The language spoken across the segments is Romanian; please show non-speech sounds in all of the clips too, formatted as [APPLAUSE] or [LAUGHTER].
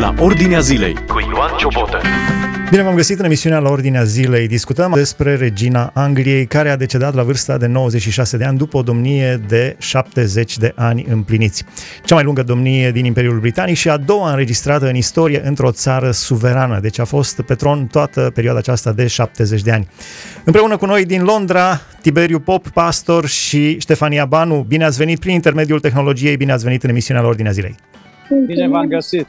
la Ordinea Zilei cu Ioan Ciobotă. Bine v-am găsit în emisiunea la Ordinea Zilei. Discutăm despre regina Angliei, care a decedat la vârsta de 96 de ani după o domnie de 70 de ani împliniți. Cea mai lungă domnie din Imperiul Britanic și a doua înregistrată în istorie într-o țară suverană. Deci a fost pe tron toată perioada aceasta de 70 de ani. Împreună cu noi din Londra, Tiberiu Pop, pastor și Ștefania Banu. Bine ați venit prin intermediul tehnologiei, bine ați venit în emisiunea la Ordinea Zilei. Bine v-am găsit!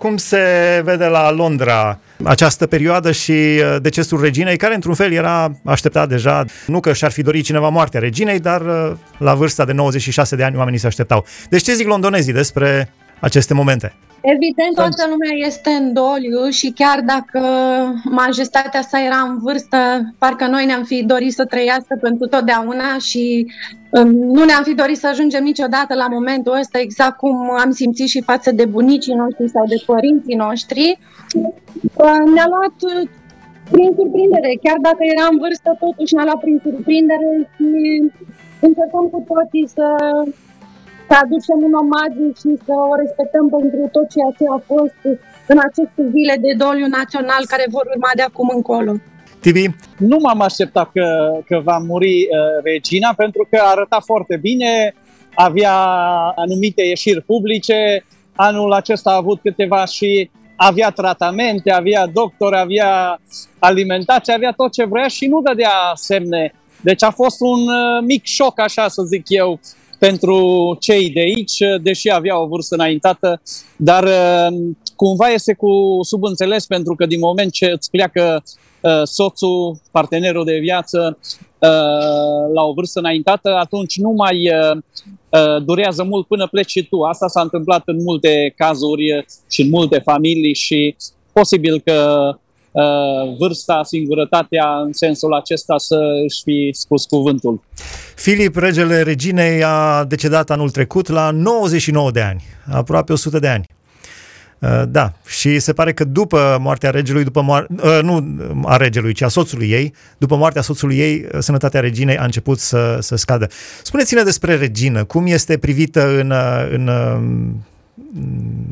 Cum se vede la Londra această perioadă și uh, decesul reginei, care într-un fel era așteptat deja, nu că și-ar fi dorit cineva moartea reginei, dar uh, la vârsta de 96 de ani oamenii se așteptau. Deci ce zic londonezii despre aceste momente? Evident, toată lumea este în doliu și chiar dacă majestatea sa era în vârstă, parcă noi ne-am fi dorit să trăiască pentru totdeauna și um, nu ne-am fi dorit să ajungem niciodată la momentul ăsta, exact cum am simțit și față de bunicii noștri sau de părinții noștri. Uh, ne-a luat uh, prin surprindere, chiar dacă era în vârstă, totuși ne-a luat prin surprindere și încercăm cu toții să să aducem un omagiu și să o respectăm pentru tot ceea ce a fost în aceste zile de doliu național care vor urma de acum încolo. Tibi? Nu m-am așteptat că, că va muri uh, regina pentru că arăta foarte bine, avea anumite ieșiri publice, anul acesta a avut câteva și avea tratamente, avea doctor, avea alimentație, avea tot ce vrea și nu dădea semne. Deci a fost un uh, mic șoc, așa să zic eu, pentru cei de aici, deși avea o vârstă înaintată, dar uh, cumva este cu subînțeles pentru că din moment ce îți pleacă uh, soțul, partenerul de viață uh, la o vârstă înaintată, atunci nu mai durează mult până pleci și tu. Asta s-a întâmplat în multe cazuri și în multe familii și posibil că Uh, vârsta, singurătatea în sensul acesta să își fi spus cuvântul. Filip, regele reginei, a decedat anul trecut la 99 de ani, aproape 100 de ani. Uh, da, și se pare că după moartea regelui, după moar- uh, nu a regelui, ci a soțului ei, după moartea soțului ei, sănătatea reginei a început să, să scadă. Spuneți-ne despre regină, cum este privită în, în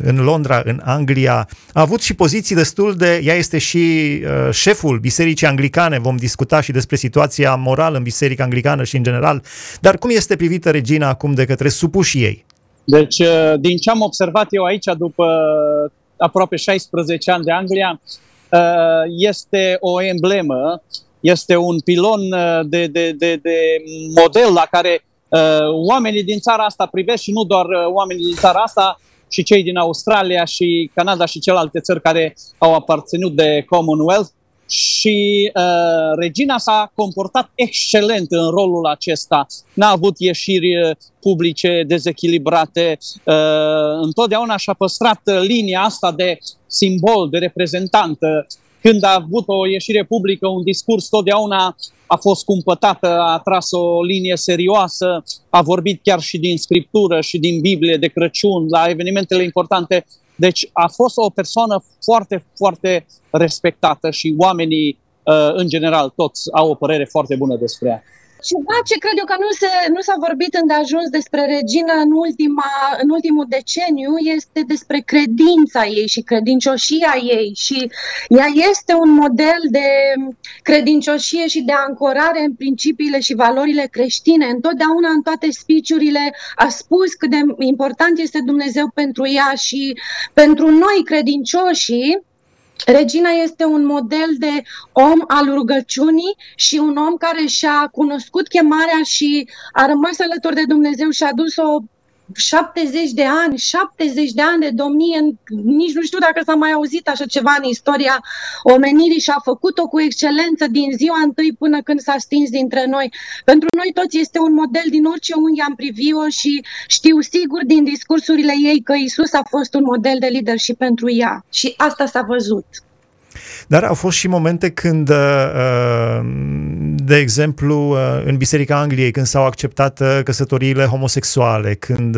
în Londra, în Anglia, a avut și poziții destul de... Ea este și uh, șeful Bisericii Anglicane, vom discuta și despre situația morală în Biserica Anglicană și în general, dar cum este privită regina acum de către supușii ei? Deci, uh, din ce am observat eu aici, după aproape 16 ani de Anglia, uh, este o emblemă, este un pilon uh, de, de, de, de model la care oamenii din țara asta privesc și nu doar oamenii din țara asta, și cei din Australia și Canada și celelalte țări care au aparținut de Commonwealth și uh, regina s-a comportat excelent în rolul acesta. N-a avut ieșiri uh, publice dezechilibrate. Uh, întotdeauna și-a păstrat linia asta de simbol, de reprezentant. Când a avut o ieșire publică, un discurs, totdeauna a fost cumpătată, a tras o linie serioasă, a vorbit chiar și din scriptură și din Biblie de Crăciun, la evenimentele importante. Deci a fost o persoană foarte, foarte respectată și oamenii, uh, în general, toți au o părere foarte bună despre ea. Ceva ce cred eu că nu, se, nu s-a vorbit îndeajuns despre Regina în, ultima, în ultimul deceniu este despre credința ei și credincioșia ei și ea este un model de credincioșie și de ancorare în principiile și valorile creștine. Întotdeauna în toate spiciurile a spus cât de important este Dumnezeu pentru ea și pentru noi credincioșii Regina este un model de om al rugăciunii și un om care și-a cunoscut chemarea și a rămas alături de Dumnezeu și a dus o 70 de ani, 70 de ani de domnie, nici nu știu dacă s-a mai auzit așa ceva în istoria omenirii și a făcut-o cu excelență din ziua întâi până când s-a stins dintre noi. Pentru noi toți este un model din orice unghi am privit-o și știu sigur din discursurile ei că Isus a fost un model de leadership pentru ea și asta s-a văzut. Dar au fost și momente când, uh, de exemplu, uh, în Biserica Angliei, când s-au acceptat uh, căsătoriile homosexuale, când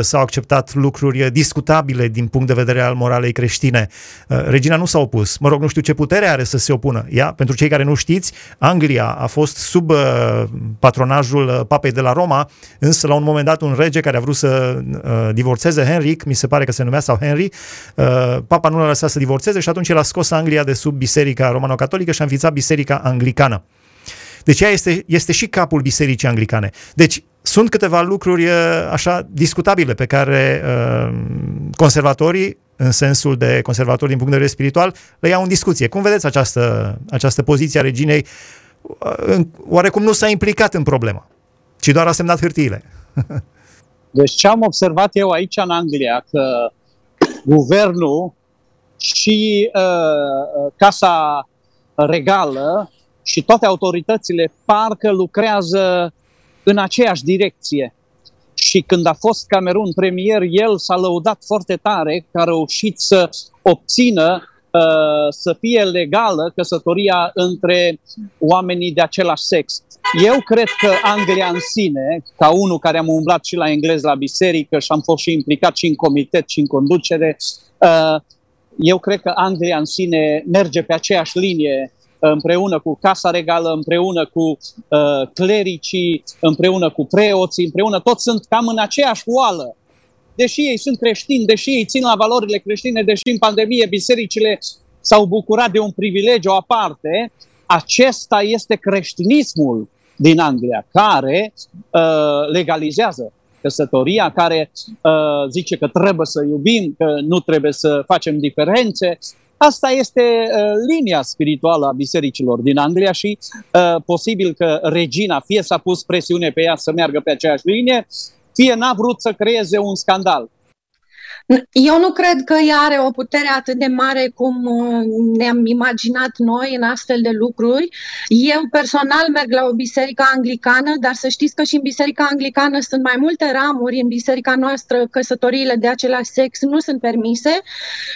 s-au acceptat lucruri discutabile din punct de vedere al moralei creștine, regina nu s-a opus. Mă rog, nu știu ce putere are să se opună. Ea, pentru cei care nu știți, Anglia a fost sub patronajul papei de la Roma, însă la un moment dat un rege care a vrut să divorțeze Henric, mi se pare că se numea sau Henry, papa nu l-a lăsat să divorțeze și atunci el a scos Anglia de sub Biserica Romano-Catolică și a înființat Biserica Anglicană. Deci ea este, este și capul Bisericii Anglicane. Deci sunt câteva lucruri uh, așa discutabile pe care uh, conservatorii, în sensul de conservatori din punct de vedere spiritual, le iau în discuție. Cum vedeți această, această poziție a reginei? Uh, oarecum nu s-a implicat în problemă, ci doar a semnat hârtiile. [LAUGHS] Deci ce am observat eu aici în Anglia, că guvernul și uh, Casa Regală și toate autoritățile parcă lucrează în aceeași direcție. Și când a fost Camerun premier, el s-a lăudat foarte tare că a reușit să obțină uh, să fie legală căsătoria între oamenii de același sex. Eu cred că Anglia în sine, ca unul care am umblat și la englez la biserică și am fost și implicat și în comitet și în conducere, uh, eu cred că Anglia în sine merge pe aceeași linie împreună cu Casa Regală, împreună cu uh, clericii, împreună cu preoții, împreună, toți sunt cam în aceeași oală. Deși ei sunt creștini, deși ei țin la valorile creștine, deși în pandemie bisericile s-au bucurat de un privilegiu aparte, acesta este creștinismul din Anglia, care uh, legalizează căsătoria, care uh, zice că trebuie să iubim, că nu trebuie să facem diferențe. Asta este uh, linia spirituală a bisericilor din Anglia și uh, posibil că regina fie s-a pus presiune pe ea să meargă pe aceeași linie, fie n-a vrut să creeze un scandal. Eu nu cred că ea are o putere atât de mare cum uh, ne-am imaginat noi în astfel de lucruri. Eu personal merg la o biserică anglicană, dar să știți că și în biserica anglicană sunt mai multe ramuri. În biserica noastră căsătoriile de același sex nu sunt permise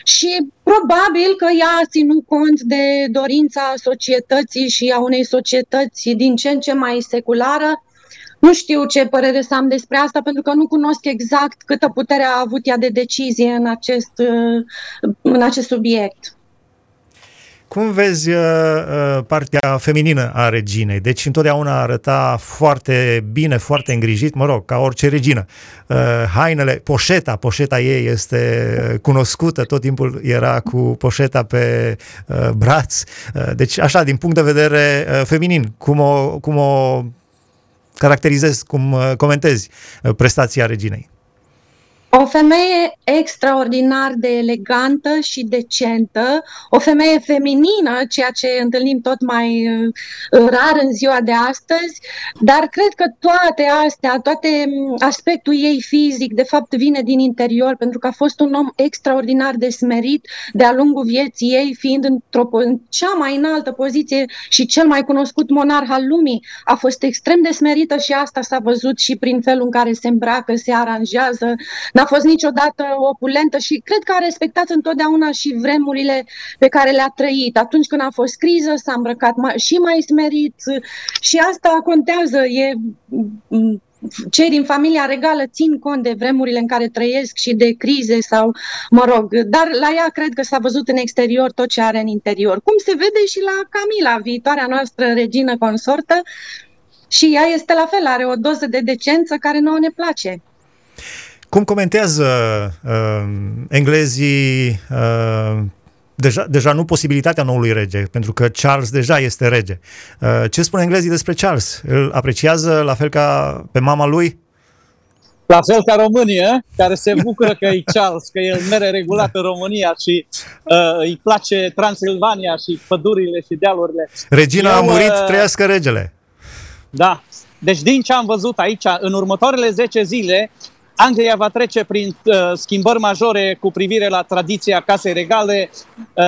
și probabil că ea a ținut cont de dorința societății și a unei societăți din ce în ce mai seculară nu știu ce părere să am despre asta, pentru că nu cunosc exact câtă putere a avut ea de decizie în acest, uh, în acest subiect. Cum vezi uh, uh, partea feminină a reginei? Deci întotdeauna arăta foarte bine, foarte îngrijit, mă rog, ca orice regină. Uh, hainele, poșeta, poșeta ei este cunoscută, tot timpul era cu poșeta pe uh, braț. Uh, deci așa, din punct de vedere uh, feminin, cum o, cum o caracterizezi, cum uh, comentezi uh, prestația reginei? O femeie extraordinar de elegantă și decentă, o femeie feminină, ceea ce întâlnim tot mai uh, rar în ziua de astăzi, dar cred că toate astea, toate mm, aspectul ei fizic, de fapt vine din interior, pentru că a fost un om extraordinar de smerit de-a lungul vieții ei, fiind într-o în cea mai înaltă poziție și cel mai cunoscut monarh al lumii. A fost extrem de smerită și asta s-a văzut și prin felul în care se îmbracă, se aranjează, n-a fost niciodată opulentă și cred că a respectat întotdeauna și vremurile pe care le-a trăit. Atunci când a fost criză, s-a îmbrăcat mai, și mai smerit și asta contează. E, cei din familia regală țin cont de vremurile în care trăiesc și de crize sau, mă rog, dar la ea cred că s-a văzut în exterior tot ce are în interior. Cum se vede și la Camila, viitoarea noastră regină consortă, și ea este la fel, are o doză de decență care nouă ne place. Cum comentează uh, englezii uh, deja, deja nu posibilitatea noului rege, pentru că Charles deja este rege. Uh, ce spun englezii despre Charles? Îl apreciază la fel ca pe mama lui? La fel ca România, care se bucură că e Charles, că el mere regulat în România și uh, îi place Transilvania și pădurile și dealurile. Regina Eu, a murit, uh, trăiască regele. Da. Deci din ce am văzut aici, în următoarele 10 zile, Anglia va trece prin uh, schimbări majore cu privire la tradiția casei regale, uh,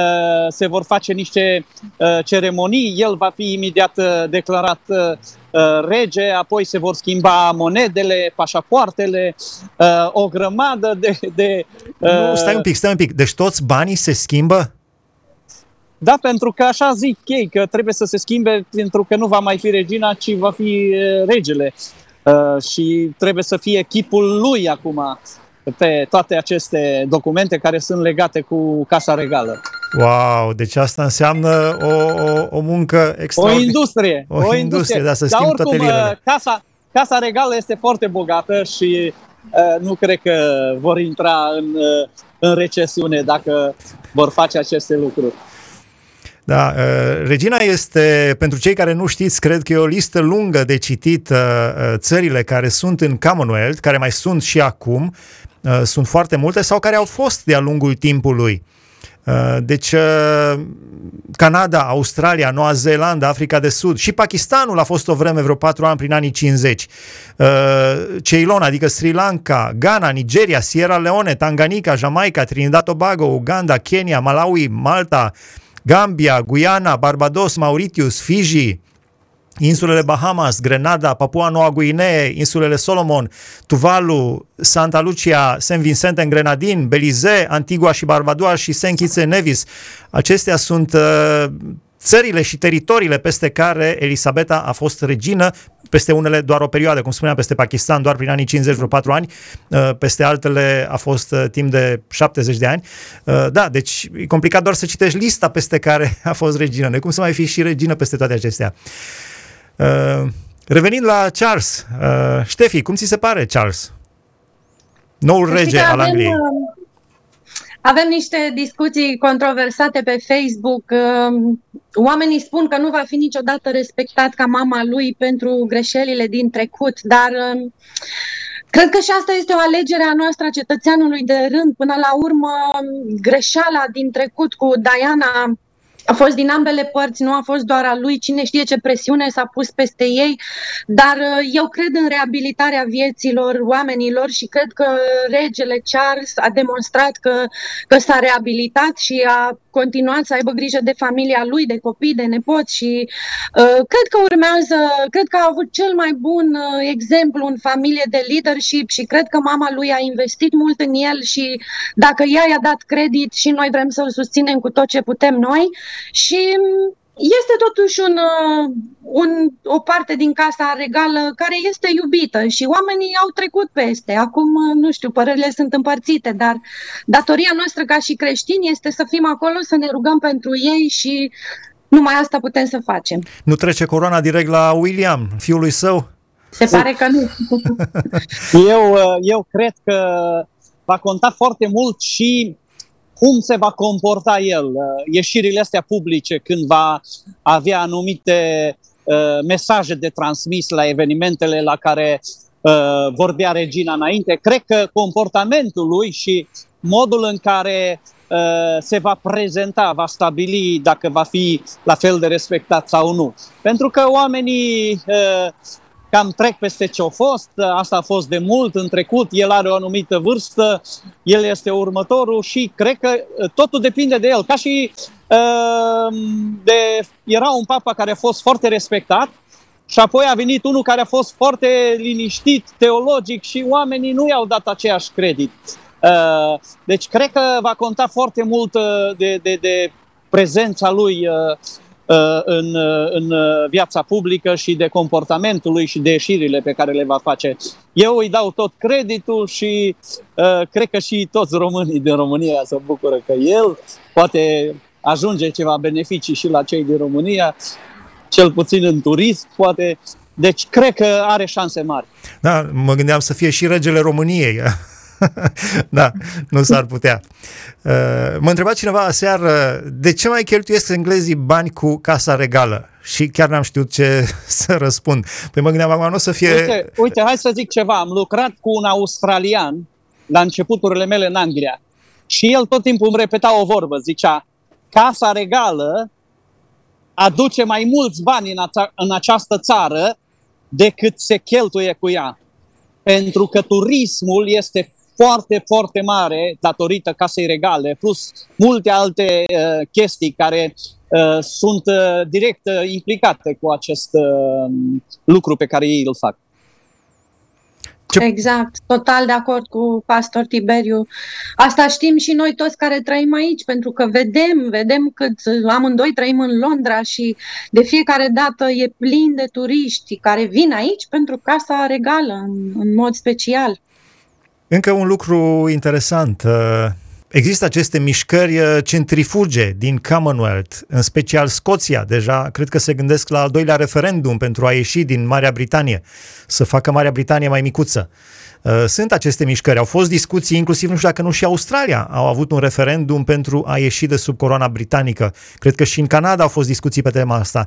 se vor face niște uh, ceremonii, el va fi imediat uh, declarat uh, uh, rege, apoi se vor schimba monedele, pașapoartele, uh, o grămadă de... de uh... Nu, stai un pic, stai un pic. Deci toți banii se schimbă? Da, pentru că așa zic ei, că trebuie să se schimbe pentru că nu va mai fi regina, ci va fi regele. Uh, și trebuie să fie chipul lui acum pe toate aceste documente care sunt legate cu Casa Regală. Wow, deci asta înseamnă o, o, o muncă extraordinară. O industrie. [LAUGHS] O, o industrie, industrie, da, să Dar schimb oricum, toate uh, casa, casa Regală este foarte bogată și uh, nu cred că vor intra în, uh, în recesiune dacă vor face aceste lucruri. Da, uh, Regina este, pentru cei care nu știți, cred că e o listă lungă de citit uh, uh, țările care sunt în Commonwealth, care mai sunt și acum, sunt foarte multe, sau care au fost de-a lungul timpului. Deci, Canada, Australia, Noua Zeelandă, Africa de Sud și Pakistanul a fost o vreme vreo patru ani prin anii 50. Ceylon, adică Sri Lanka, Ghana, Nigeria, Sierra Leone, Tanganyika, Jamaica, Trinidad Tobago, Uganda, Kenya, Malawi, Malta, Gambia, Guyana, Barbados, Mauritius, Fiji, insulele Bahamas, Grenada, Papua Noua Guinee, insulele Solomon, Tuvalu, Santa Lucia, Saint Vincent în Grenadin, Belize, Antigua și Barbadoa și Saint Kitts Nevis. Acestea sunt uh, țările și teritoriile peste care Elisabeta a fost regină, peste unele doar o perioadă, cum spuneam, peste Pakistan doar prin anii 50, vreo 4 ani, uh, peste altele a fost uh, timp de 70 de ani. Uh, da, deci e complicat doar să citești lista peste care a fost regină. De cum să mai fi și regină peste toate acestea? Revenind la Charles, Ștefi, cum ți se pare Charles? Noul rege al Angliei. Avem niște discuții controversate pe Facebook. Um, oamenii spun că nu va fi niciodată respectat ca mama lui pentru greșelile din trecut, dar um, Cred că și asta este o alegere a noastră a cetățeanului de rând. Până la urmă, greșeala din trecut cu Diana a fost din ambele părți, nu a fost doar a lui, cine știe ce presiune s-a pus peste ei, dar uh, eu cred în reabilitarea vieților oamenilor și cred că regele Charles a demonstrat că, că s-a reabilitat și a continuat să aibă grijă de familia lui, de copii, de nepoți și uh, cred că urmează, cred că a avut cel mai bun uh, exemplu în familie de leadership și cred că mama lui a investit mult în el și dacă ea i-a dat credit și noi vrem să-l susținem cu tot ce putem noi, și mm, este totuși un, uh, un, o parte din Casa Regală care este iubită și oamenii au trecut peste. Acum, uh, nu știu, părerile sunt împărțite, dar datoria noastră ca și creștini este să fim acolo, să ne rugăm pentru ei și numai asta putem să facem. Nu trece corona direct la William, fiul lui său? Se pare că nu. [LAUGHS] eu, uh, eu cred că va conta foarte mult și cum se va comporta el, uh, ieșirile astea publice când va avea anumite uh, mesaje de transmis la evenimentele la care uh, vorbea regina înainte. Cred că comportamentul lui și modul în care se va prezenta, va stabili dacă va fi la fel de respectat sau nu. Pentru că oamenii cam trec peste ce a fost, asta a fost de mult în trecut, el are o anumită vârstă, el este următorul și cred că uh, totul depinde de el. Ca și uh, de, era un papa care a fost foarte respectat și apoi a venit unul care a fost foarte liniștit, teologic și oamenii nu i-au dat aceeași credit. Uh, deci cred că va conta foarte mult de, de, de prezența lui Uh, în, uh, în uh, viața publică și de comportamentul lui și de ieșirile pe care le va face. Eu îi dau tot creditul și uh, cred că și toți românii din România se bucură că el poate ajunge ceva beneficii și la cei din România, cel puțin în turism, poate. Deci cred că are șanse mari. Da, mă gândeam să fie și regele României. [LAUGHS] [LAUGHS] da, nu s-ar putea. Uh, mă întreba cineva aseară de ce mai cheltuiesc englezii bani cu Casa Regală? Și chiar n-am știut ce [LAUGHS] să răspund. Păi mă gândeam, acum nu o să fie... Uite, uite, hai să zic ceva. Am lucrat cu un australian la începuturile mele în Anglia și el tot timpul îmi repeta o vorbă. Zicea, Casa Regală aduce mai mulți bani în, ața- în această țară decât se cheltuie cu ea. Pentru că turismul este foarte, foarte mare datorită casei regale, plus multe alte uh, chestii care uh, sunt uh, direct uh, implicate cu acest uh, lucru pe care ei îl fac. Ce... Exact, total de acord cu pastor Tiberiu. Asta știm și noi toți care trăim aici, pentru că vedem, vedem cât amândoi trăim în Londra și de fiecare dată e plin de turiști care vin aici pentru Casa Regală, în, în mod special. Încă un lucru interesant. Uh, există aceste mișcări uh, centrifuge din Commonwealth, în special Scoția. Deja cred că se gândesc la al doilea referendum pentru a ieși din Marea Britanie, să facă Marea Britanie mai micuță. Uh, sunt aceste mișcări. Au fost discuții, inclusiv, nu știu dacă nu și Australia au avut un referendum pentru a ieși de sub coroana britanică. Cred că și în Canada au fost discuții pe tema asta.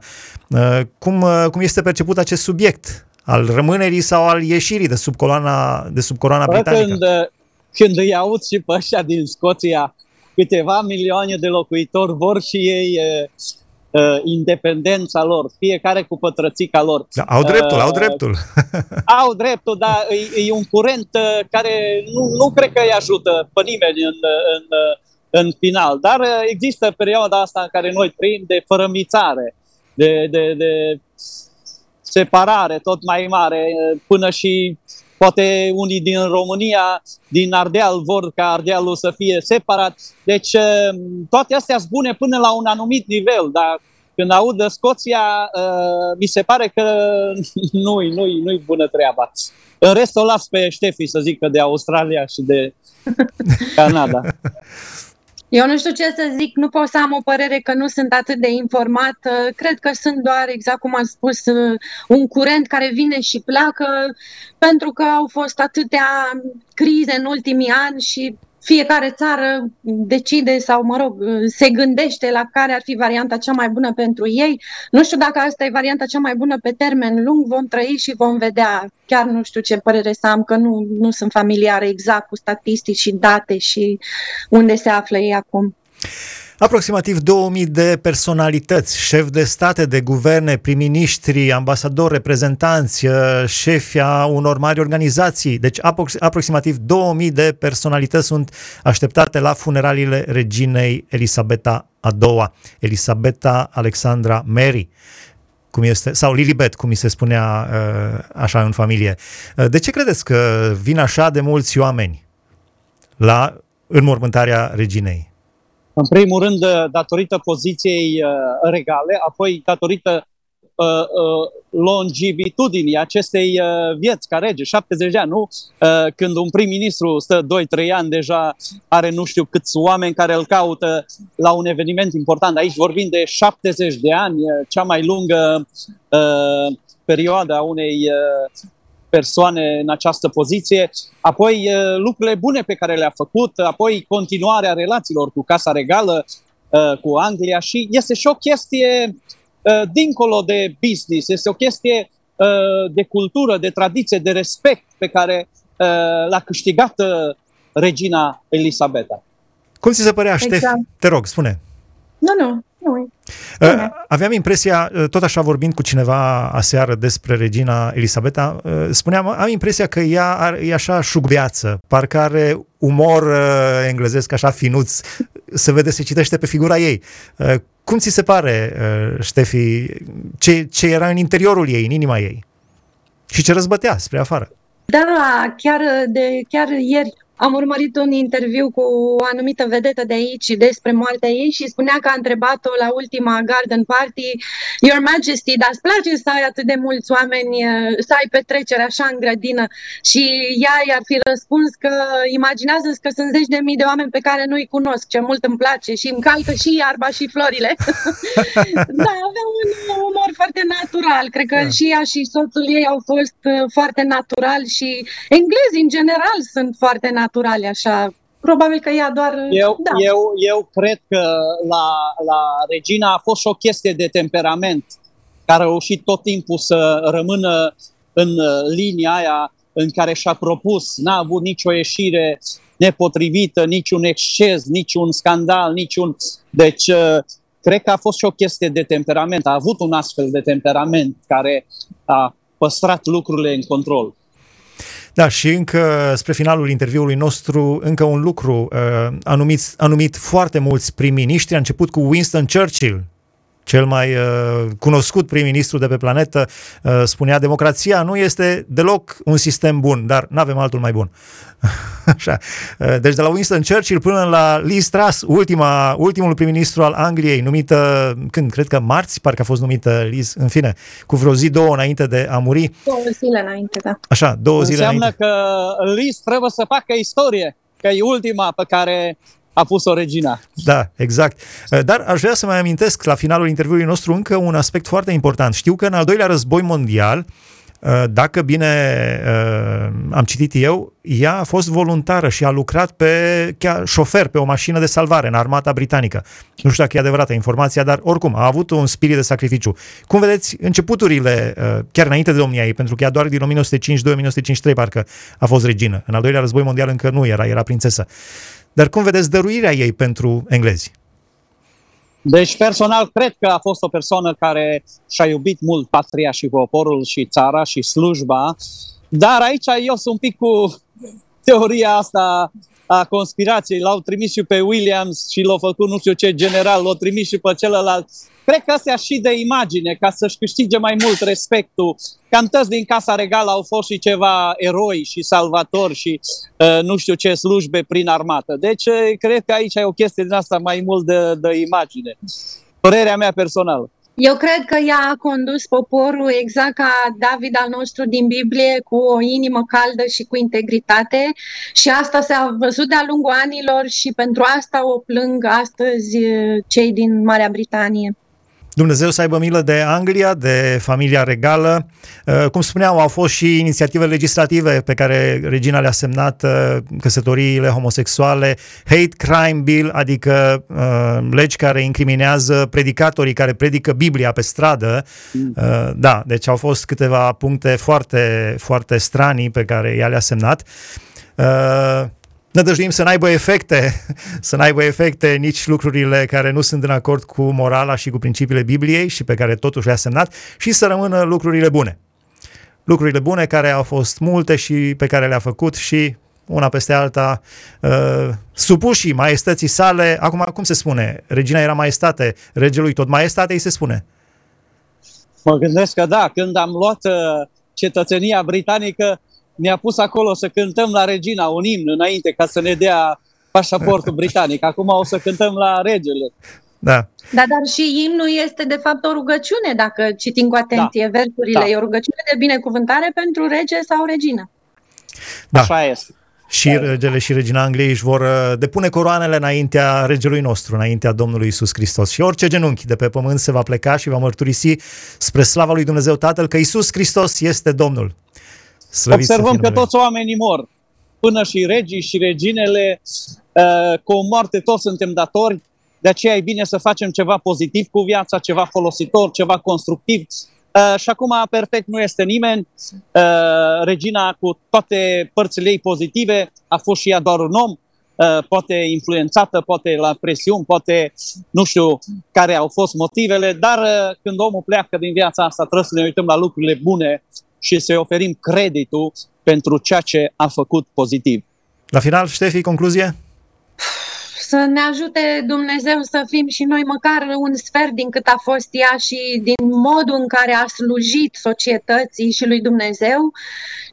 Cum, cum este perceput acest subiect? Al rămânerii sau al ieșirii de sub coloana, de sub coloana britanică? Când, când îi aud și pe ăștia din Scoția, câteva milioane de locuitori vor și ei uh, uh, independența lor, fiecare cu pătrățica lor. Da, au dreptul, uh, au dreptul. [LAUGHS] au dreptul, dar e, e un curent uh, care nu, nu cred că îi ajută pe nimeni în, în, în final. Dar uh, există perioada asta în care noi trăim de fărămițare, de, de, de separare tot mai mare, până și poate unii din România, din Ardeal, vor ca Ardealul să fie separat. Deci toate astea sunt bune până la un anumit nivel, dar când aud Scoția, mi se pare că [LAUGHS] nu-i, nu-i, nu-i bună treaba. În rest o las pe Ștefi să zică de Australia și de Canada. [LAUGHS] Eu nu știu ce să zic, nu pot să am o părere că nu sunt atât de informat. Cred că sunt doar, exact cum am spus, un curent care vine și pleacă, pentru că au fost atâtea crize în ultimii ani și fiecare țară decide sau, mă rog, se gândește la care ar fi varianta cea mai bună pentru ei. Nu știu dacă asta e varianta cea mai bună pe termen lung, vom trăi și vom vedea. Chiar nu știu ce părere să am, că nu, nu sunt familiară exact cu statistici și date și unde se află ei acum. Aproximativ 2000 de personalități, șef de state, de guverne, prim-ministri, ambasadori, reprezentanți, uh, șefi a unor mari organizații. Deci aproximativ 2000 de personalități sunt așteptate la funeraliile reginei Elisabeta a II, Elisabeta Alexandra Mary cum este, sau Lilibet, cum mi se spunea uh, așa în familie. Uh, de ce credeți că vin așa de mulți oameni la înmormântarea reginei? În primul rând, uh, datorită poziției uh, regale, apoi datorită uh, longivitudinii acestei vieți ca rege, 70 de ani, nu? Când un prim-ministru stă 2-3 ani, deja are nu știu câți oameni care îl caută la un eveniment important. Aici vorbim de 70 de ani, cea mai lungă perioadă a unei persoane în această poziție, apoi lucrurile bune pe care le-a făcut, apoi continuarea relațiilor cu Casa Regală, cu Anglia și este și o chestie dincolo de business, este o chestie de cultură, de tradiție, de respect pe care l-a câștigat regina Elisabeta. Cum ți se părea, exact. Ștef? Te rog, spune. Nu, nu, nu. Uh, aveam impresia, uh, tot așa vorbind cu cineva aseară despre regina Elisabeta, uh, spuneam, am impresia că ea e așa șugbeață, parcă are umor englezesc așa finuț, se vede, se citește pe figura ei. Cum ți se pare, Ștefi, ce, ce era în interiorul ei, în inima ei? Și ce răzbătea spre afară? Da, chiar, de, chiar ieri am urmărit un interviu cu o anumită vedetă de aici despre moartea ei și spunea că a întrebat-o la ultima garden party Your Majesty, dar îți place să ai atât de mulți oameni, eh, să ai petrecere așa în grădină? Și ea i-ar fi răspuns că imaginează că sunt zeci de mii de oameni pe care nu-i cunosc, ce mult îmi place și îmi calcă și iarba și florile. [LAUGHS] da, avea un umor foarte natural. Cred că da. și ea și soțul ei au fost eh, foarte natural și englezii în general sunt foarte naturali naturale, așa. Probabil că ea doar... Eu, da. eu, eu cred că la, la Regina a fost și o chestie de temperament care a reușit tot timpul să rămână în linia aia în care și-a propus. N-a avut nicio ieșire nepotrivită, niciun exces, niciun scandal, niciun... Deci, uh, cred că a fost și o chestie de temperament. A avut un astfel de temperament care a păstrat lucrurile în control. Da, și încă spre finalul interviului nostru, încă un lucru, uh, a, numit, a numit foarte mulți prim-ministri, a început cu Winston Churchill. Cel mai uh, cunoscut prim-ministru de pe planetă, uh, spunea democrația nu este deloc un sistem bun, dar nu avem altul mai bun. [LAUGHS] Așa. Uh, deci de la Winston Churchill până la Liz Truss, ultima, ultimul prim-ministru al Angliei, numită, când, cred că marți, parcă a fost numită Liz, în fine, cu vreo zi, două înainte de a muri. Două zile înainte, da. Așa, două zile Înseamnă înainte. că Liz trebuie să facă istorie, că e ultima pe care a pus-o regina. Da, exact. Dar aș vrea să mai amintesc la finalul interviului nostru încă un aspect foarte important. Știu că în al doilea război mondial, dacă bine am citit eu, ea a fost voluntară și a lucrat pe chiar șofer pe o mașină de salvare în armata britanică. Nu știu dacă e adevărată informația, dar oricum a avut un spirit de sacrificiu. Cum vedeți, începuturile, chiar înainte de domnia ei, pentru că ea doar din 1952-1953 parcă a fost regină. În al doilea război mondial încă nu era, era prințesă. Dar cum vedeți dăruirea ei pentru englezi? Deci, personal, cred că a fost o persoană care și-a iubit mult patria și poporul și țara și slujba, dar aici eu sunt un pic cu teoria asta a conspirației. L-au trimis și pe Williams și l-au făcut nu știu ce general, l-au trimis și pe celălalt. Cred că astea și de imagine, ca să-și câștige mai mult respectul. Cam toți din Casa Regală au fost și ceva eroi și salvatori și uh, nu știu ce slujbe prin armată. Deci, uh, cred că aici e o chestie din asta mai mult de, de imagine. Părerea mea personală. Eu cred că ea a condus poporul exact ca David al nostru din Biblie, cu o inimă caldă și cu integritate și asta s-a văzut de-a lungul anilor și pentru asta o plâng astăzi cei din Marea Britanie. Dumnezeu să aibă milă de Anglia, de familia regală. Cum spuneam, au fost și inițiative legislative pe care regina le-a semnat căsătoriile homosexuale, hate crime bill, adică legi care incriminează predicatorii care predică Biblia pe stradă. Da, deci au fost câteva puncte foarte, foarte stranii pe care ea le-a semnat nădăjduim să n-aibă efecte, [LAUGHS] să n-aibă efecte nici lucrurile care nu sunt în acord cu morala și cu principiile Bibliei și pe care totuși le-a semnat și să rămână lucrurile bune. Lucrurile bune care au fost multe și pe care le-a făcut și una peste alta, uh, supușii maestății sale, acum cum se spune? Regina era maestate, regelui tot maestate îi se spune. Mă gândesc că da, când am luat uh, cetățenia britanică, ne-a pus acolo să cântăm la Regina un imn înainte ca să ne dea pașaportul britanic. Acum o să cântăm la regele. Da. Da, dar și imnul este de fapt o rugăciune, dacă citim cu atenție da. versurile. Da. E o rugăciune de binecuvântare pentru rege sau regină. Da. Așa este. Și regele și regina Angliei își vor depune coroanele înaintea regelui nostru, înaintea Domnului Isus Hristos. Și orice genunchi de pe pământ se va pleca și va mărturisi spre slava lui Dumnezeu Tatăl că Isus Hristos este Domnul. Slăvit Observăm că toți oamenii mor, până și regii și reginele, uh, cu o moarte toți suntem datori, de aceea e bine să facem ceva pozitiv cu viața, ceva folositor, ceva constructiv. Uh, și acum perfect nu este nimeni. Uh, regina cu toate părțile ei pozitive a fost și ea doar un om, poate influențată, poate la presiuni, poate nu știu care au fost motivele, dar când omul pleacă din viața asta trebuie să ne uităm la lucrurile bune și să-i oferim creditul pentru ceea ce a făcut pozitiv. La final, Ștefi, concluzie? Să ne ajute Dumnezeu să fim și noi măcar un sfert din cât a fost ea și din modul în care a slujit societății și lui Dumnezeu.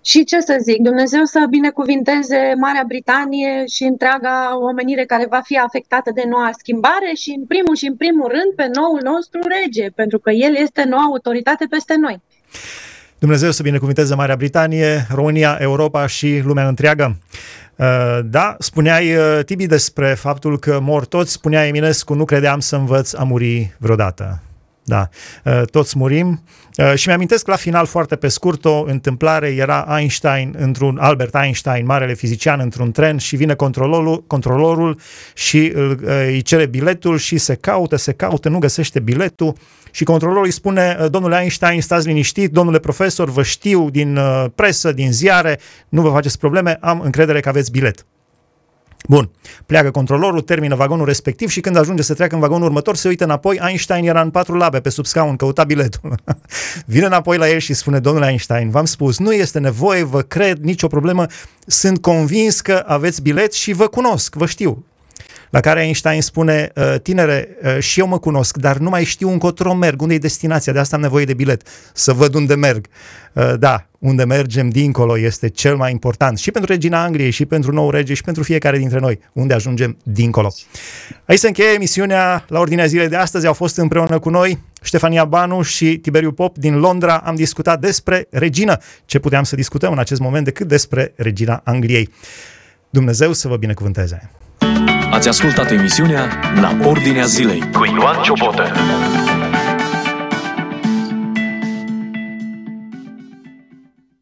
Și ce să zic, Dumnezeu să binecuvinteze Marea Britanie și întreaga omenire care va fi afectată de noua schimbare și în primul și în primul rând pe noul nostru rege, pentru că el este noua autoritate peste noi. Dumnezeu să binecuvinteze Marea Britanie, România, Europa și lumea întreagă. Da, spuneai, Tibi, despre faptul că mor toți, spunea Eminescu, nu credeam să învăț a muri vreodată. Da, toți murim. Și mi-amintesc la final, foarte pe scurt, o întâmplare, era Einstein, într-un Albert Einstein, marele fizician, într-un tren și vine controlorul, controlorul și îl, îi cere biletul și se caută, se caută, nu găsește biletul și controlorul îi spune, domnule Einstein, stați liniștit, domnule profesor, vă știu din presă, din ziare, nu vă faceți probleme, am încredere că aveți bilet. Bun, pleacă controlorul, termină vagonul respectiv și când ajunge să treacă în vagonul următor, se uită înapoi, Einstein era în patru labe pe sub scaun, căuta biletul. [LAUGHS] Vine înapoi la el și spune, domnule Einstein, v-am spus, nu este nevoie, vă cred, nicio problemă, sunt convins că aveți bilet și vă cunosc, vă știu. la care Einstein spune, uh, tinere, uh, și eu mă cunosc, dar nu mai știu încotro merg, unde e destinația, de asta am nevoie de bilet, să văd unde merg. Uh, da, unde mergem dincolo este cel mai important și pentru regina Angliei, și pentru nou rege, și pentru fiecare dintre noi, unde ajungem dincolo. Aici se încheie emisiunea la ordinea zilei de astăzi. Au fost împreună cu noi Ștefania Banu și Tiberiu Pop din Londra. Am discutat despre regină. Ce puteam să discutăm în acest moment decât despre regina Angliei. Dumnezeu să vă binecuvânteze! Ați ascultat emisiunea La Ordinea Zilei cu Ioan Ciobotă.